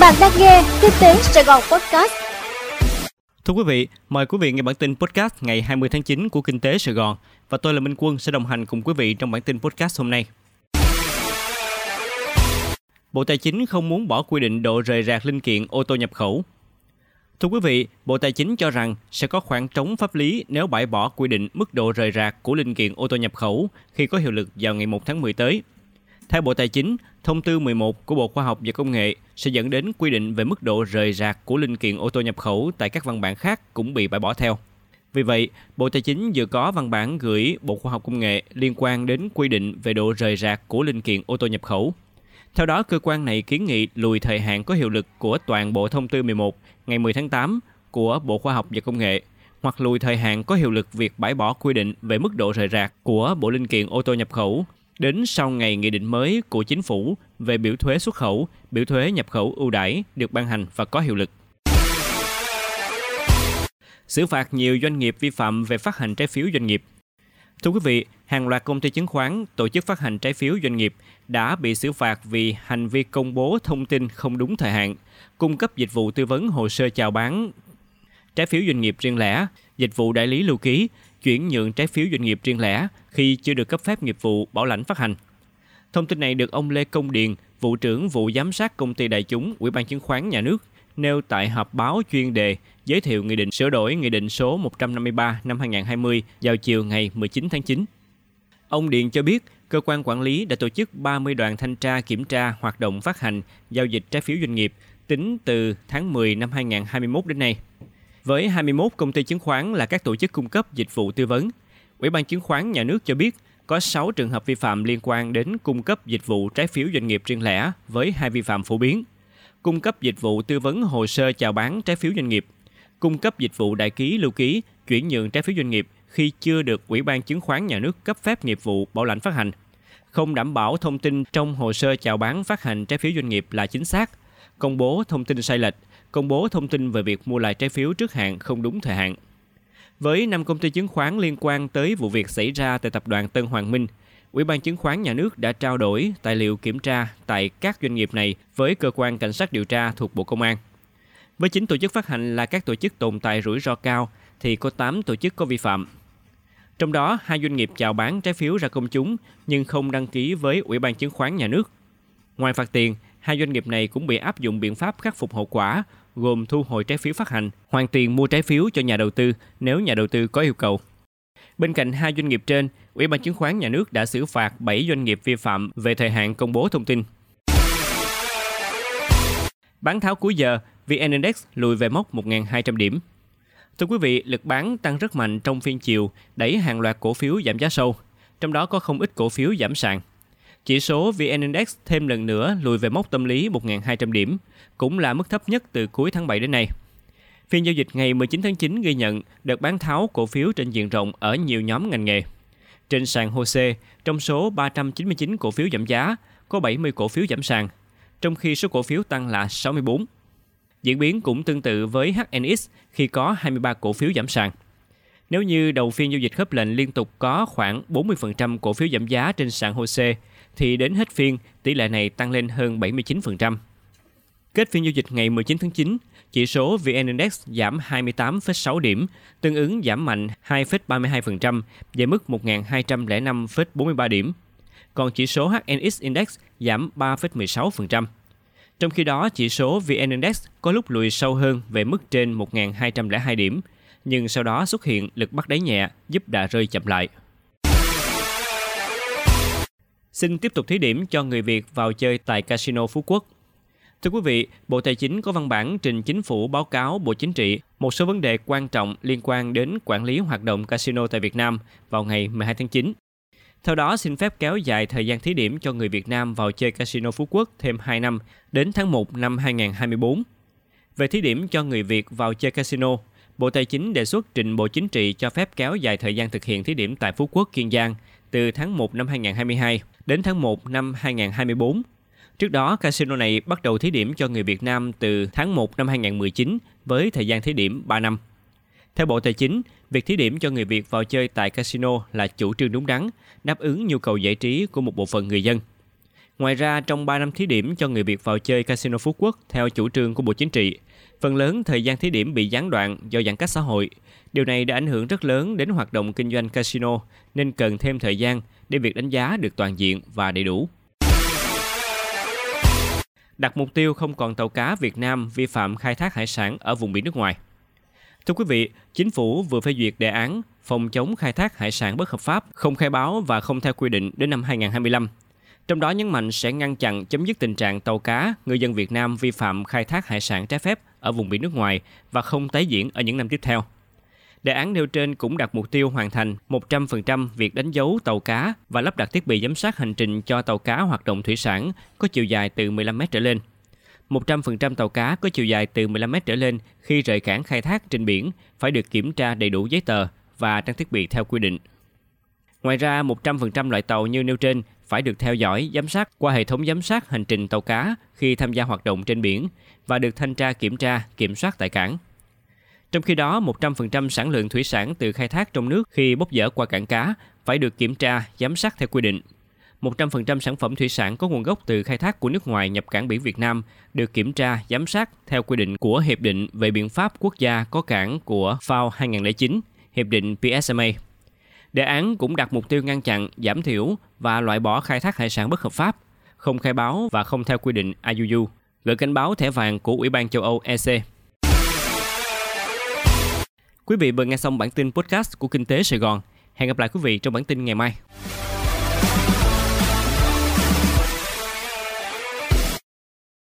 Bạn đang nghe Kinh tế Sài Gòn Podcast. Thưa quý vị, mời quý vị nghe bản tin podcast ngày 20 tháng 9 của Kinh tế Sài Gòn và tôi là Minh Quân sẽ đồng hành cùng quý vị trong bản tin podcast hôm nay. Bộ Tài chính không muốn bỏ quy định độ rời rạc linh kiện ô tô nhập khẩu. Thưa quý vị, Bộ Tài chính cho rằng sẽ có khoảng trống pháp lý nếu bãi bỏ quy định mức độ rời rạc của linh kiện ô tô nhập khẩu khi có hiệu lực vào ngày 1 tháng 10 tới. Theo Bộ Tài chính, thông tư 11 của Bộ Khoa học và Công nghệ sẽ dẫn đến quy định về mức độ rời rạc của linh kiện ô tô nhập khẩu tại các văn bản khác cũng bị bãi bỏ theo. Vì vậy, Bộ Tài chính vừa có văn bản gửi Bộ Khoa học Công nghệ liên quan đến quy định về độ rời rạc của linh kiện ô tô nhập khẩu. Theo đó, cơ quan này kiến nghị lùi thời hạn có hiệu lực của toàn bộ thông tư 11 ngày 10 tháng 8 của Bộ Khoa học và Công nghệ hoặc lùi thời hạn có hiệu lực việc bãi bỏ quy định về mức độ rời rạc của bộ linh kiện ô tô nhập khẩu đến sau ngày nghị định mới của chính phủ về biểu thuế xuất khẩu, biểu thuế nhập khẩu ưu đãi được ban hành và có hiệu lực. Xử phạt nhiều doanh nghiệp vi phạm về phát hành trái phiếu doanh nghiệp. Thưa quý vị, hàng loạt công ty chứng khoán, tổ chức phát hành trái phiếu doanh nghiệp đã bị xử phạt vì hành vi công bố thông tin không đúng thời hạn, cung cấp dịch vụ tư vấn hồ sơ chào bán trái phiếu doanh nghiệp riêng lẻ, dịch vụ đại lý lưu ký, chuyển nhượng trái phiếu doanh nghiệp riêng lẻ khi chưa được cấp phép nghiệp vụ bảo lãnh phát hành. Thông tin này được ông Lê Công Điền, vụ trưởng vụ giám sát công ty đại chúng Ủy ban chứng khoán nhà nước nêu tại họp báo chuyên đề giới thiệu nghị định sửa đổi nghị định số 153 năm 2020 vào chiều ngày 19 tháng 9. Ông Điền cho biết, cơ quan quản lý đã tổ chức 30 đoàn thanh tra kiểm tra hoạt động phát hành, giao dịch trái phiếu doanh nghiệp tính từ tháng 10 năm 2021 đến nay. Với 21 công ty chứng khoán là các tổ chức cung cấp dịch vụ tư vấn, Ủy ban chứng khoán nhà nước cho biết có 6 trường hợp vi phạm liên quan đến cung cấp dịch vụ trái phiếu doanh nghiệp riêng lẻ với hai vi phạm phổ biến. Cung cấp dịch vụ tư vấn hồ sơ chào bán trái phiếu doanh nghiệp, cung cấp dịch vụ đại ký lưu ký, chuyển nhượng trái phiếu doanh nghiệp khi chưa được Ủy ban chứng khoán nhà nước cấp phép nghiệp vụ bảo lãnh phát hành, không đảm bảo thông tin trong hồ sơ chào bán phát hành trái phiếu doanh nghiệp là chính xác, công bố thông tin sai lệch, công bố thông tin về việc mua lại trái phiếu trước hạn không đúng thời hạn. Với 5 công ty chứng khoán liên quan tới vụ việc xảy ra tại tập đoàn Tân Hoàng Minh, Ủy ban chứng khoán nhà nước đã trao đổi tài liệu kiểm tra tại các doanh nghiệp này với cơ quan cảnh sát điều tra thuộc Bộ Công an. Với chính tổ chức phát hành là các tổ chức tồn tại rủi ro cao thì có 8 tổ chức có vi phạm. Trong đó, hai doanh nghiệp chào bán trái phiếu ra công chúng nhưng không đăng ký với Ủy ban chứng khoán nhà nước. Ngoài phạt tiền, hai doanh nghiệp này cũng bị áp dụng biện pháp khắc phục hậu quả gồm thu hồi trái phiếu phát hành, hoàn tiền mua trái phiếu cho nhà đầu tư nếu nhà đầu tư có yêu cầu. Bên cạnh hai doanh nghiệp trên, Ủy ban chứng khoán nhà nước đã xử phạt 7 doanh nghiệp vi phạm về thời hạn công bố thông tin. Bán tháo cuối giờ, VN Index lùi về mốc 1.200 điểm. Thưa quý vị, lực bán tăng rất mạnh trong phiên chiều, đẩy hàng loạt cổ phiếu giảm giá sâu, trong đó có không ít cổ phiếu giảm sàn. Chỉ số VN Index thêm lần nữa lùi về mốc tâm lý 1.200 điểm, cũng là mức thấp nhất từ cuối tháng 7 đến nay. Phiên giao dịch ngày 19 tháng 9 ghi nhận đợt bán tháo cổ phiếu trên diện rộng ở nhiều nhóm ngành nghề. Trên sàn HOSE, trong số 399 cổ phiếu giảm giá, có 70 cổ phiếu giảm sàn, trong khi số cổ phiếu tăng là 64. Diễn biến cũng tương tự với HNX khi có 23 cổ phiếu giảm sàn. Nếu như đầu phiên giao dịch khớp lệnh liên tục có khoảng 40% cổ phiếu giảm giá trên sàn HOSE, thì đến hết phiên, tỷ lệ này tăng lên hơn 79%. Kết phiên giao dịch ngày 19 tháng 9, chỉ số VN Index giảm 28,6 điểm, tương ứng giảm mạnh 2,32% về mức 1.205,43 điểm. Còn chỉ số HNX Index giảm 3,16%. Trong khi đó, chỉ số VN Index có lúc lùi sâu hơn về mức trên 1.202 điểm, nhưng sau đó xuất hiện lực bắt đáy nhẹ giúp đà rơi chậm lại. Xin tiếp tục thí điểm cho người Việt vào chơi tại Casino Phú Quốc. Thưa quý vị, Bộ Tài chính có văn bản trình chính phủ báo cáo Bộ Chính trị một số vấn đề quan trọng liên quan đến quản lý hoạt động casino tại Việt Nam vào ngày 12 tháng 9. Theo đó, xin phép kéo dài thời gian thí điểm cho người Việt Nam vào chơi casino Phú Quốc thêm 2 năm, đến tháng 1 năm 2024. Về thí điểm cho người Việt vào chơi casino, Bộ Tài chính đề xuất trình Bộ Chính trị cho phép kéo dài thời gian thực hiện thí điểm tại Phú Quốc, Kiên Giang từ tháng 1 năm 2022 đến tháng 1 năm 2024. Trước đó, casino này bắt đầu thí điểm cho người Việt Nam từ tháng 1 năm 2019 với thời gian thí điểm 3 năm. Theo Bộ Tài chính, việc thí điểm cho người Việt vào chơi tại casino là chủ trương đúng đắn, đáp ứng nhu cầu giải trí của một bộ phận người dân. Ngoài ra, trong 3 năm thí điểm cho người Việt vào chơi Casino Phú Quốc theo chủ trương của Bộ Chính trị, phần lớn thời gian thí điểm bị gián đoạn do giãn cách xã hội. Điều này đã ảnh hưởng rất lớn đến hoạt động kinh doanh casino, nên cần thêm thời gian để việc đánh giá được toàn diện và đầy đủ. Đặt mục tiêu không còn tàu cá Việt Nam vi phạm khai thác hải sản ở vùng biển nước ngoài. Thưa quý vị, chính phủ vừa phê duyệt đề án phòng chống khai thác hải sản bất hợp pháp, không khai báo và không theo quy định đến năm 2025. Trong đó nhấn mạnh sẽ ngăn chặn chấm dứt tình trạng tàu cá, người dân Việt Nam vi phạm khai thác hải sản trái phép ở vùng biển nước ngoài và không tái diễn ở những năm tiếp theo. Đề án nêu trên cũng đặt mục tiêu hoàn thành 100% việc đánh dấu tàu cá và lắp đặt thiết bị giám sát hành trình cho tàu cá hoạt động thủy sản có chiều dài từ 15 m trở lên. 100% tàu cá có chiều dài từ 15 m trở lên khi rời cảng khai thác trên biển phải được kiểm tra đầy đủ giấy tờ và trang thiết bị theo quy định. Ngoài ra, 100% loại tàu như nêu trên phải được theo dõi, giám sát qua hệ thống giám sát hành trình tàu cá khi tham gia hoạt động trên biển và được thanh tra kiểm tra, kiểm soát tại cảng. Trong khi đó, 100% sản lượng thủy sản từ khai thác trong nước khi bốc dỡ qua cảng cá phải được kiểm tra, giám sát theo quy định. 100% sản phẩm thủy sản có nguồn gốc từ khai thác của nước ngoài nhập cảng biển Việt Nam được kiểm tra, giám sát theo quy định của Hiệp định về biện pháp quốc gia có cảng của FAO 2009, Hiệp định PSMA. Đề án cũng đặt mục tiêu ngăn chặn, giảm thiểu và loại bỏ khai thác hải sản bất hợp pháp, không khai báo và không theo quy định IUU, gửi cảnh báo thẻ vàng của Ủy ban châu Âu EC. Quý vị vừa nghe xong bản tin podcast của Kinh tế Sài Gòn. Hẹn gặp lại quý vị trong bản tin ngày mai.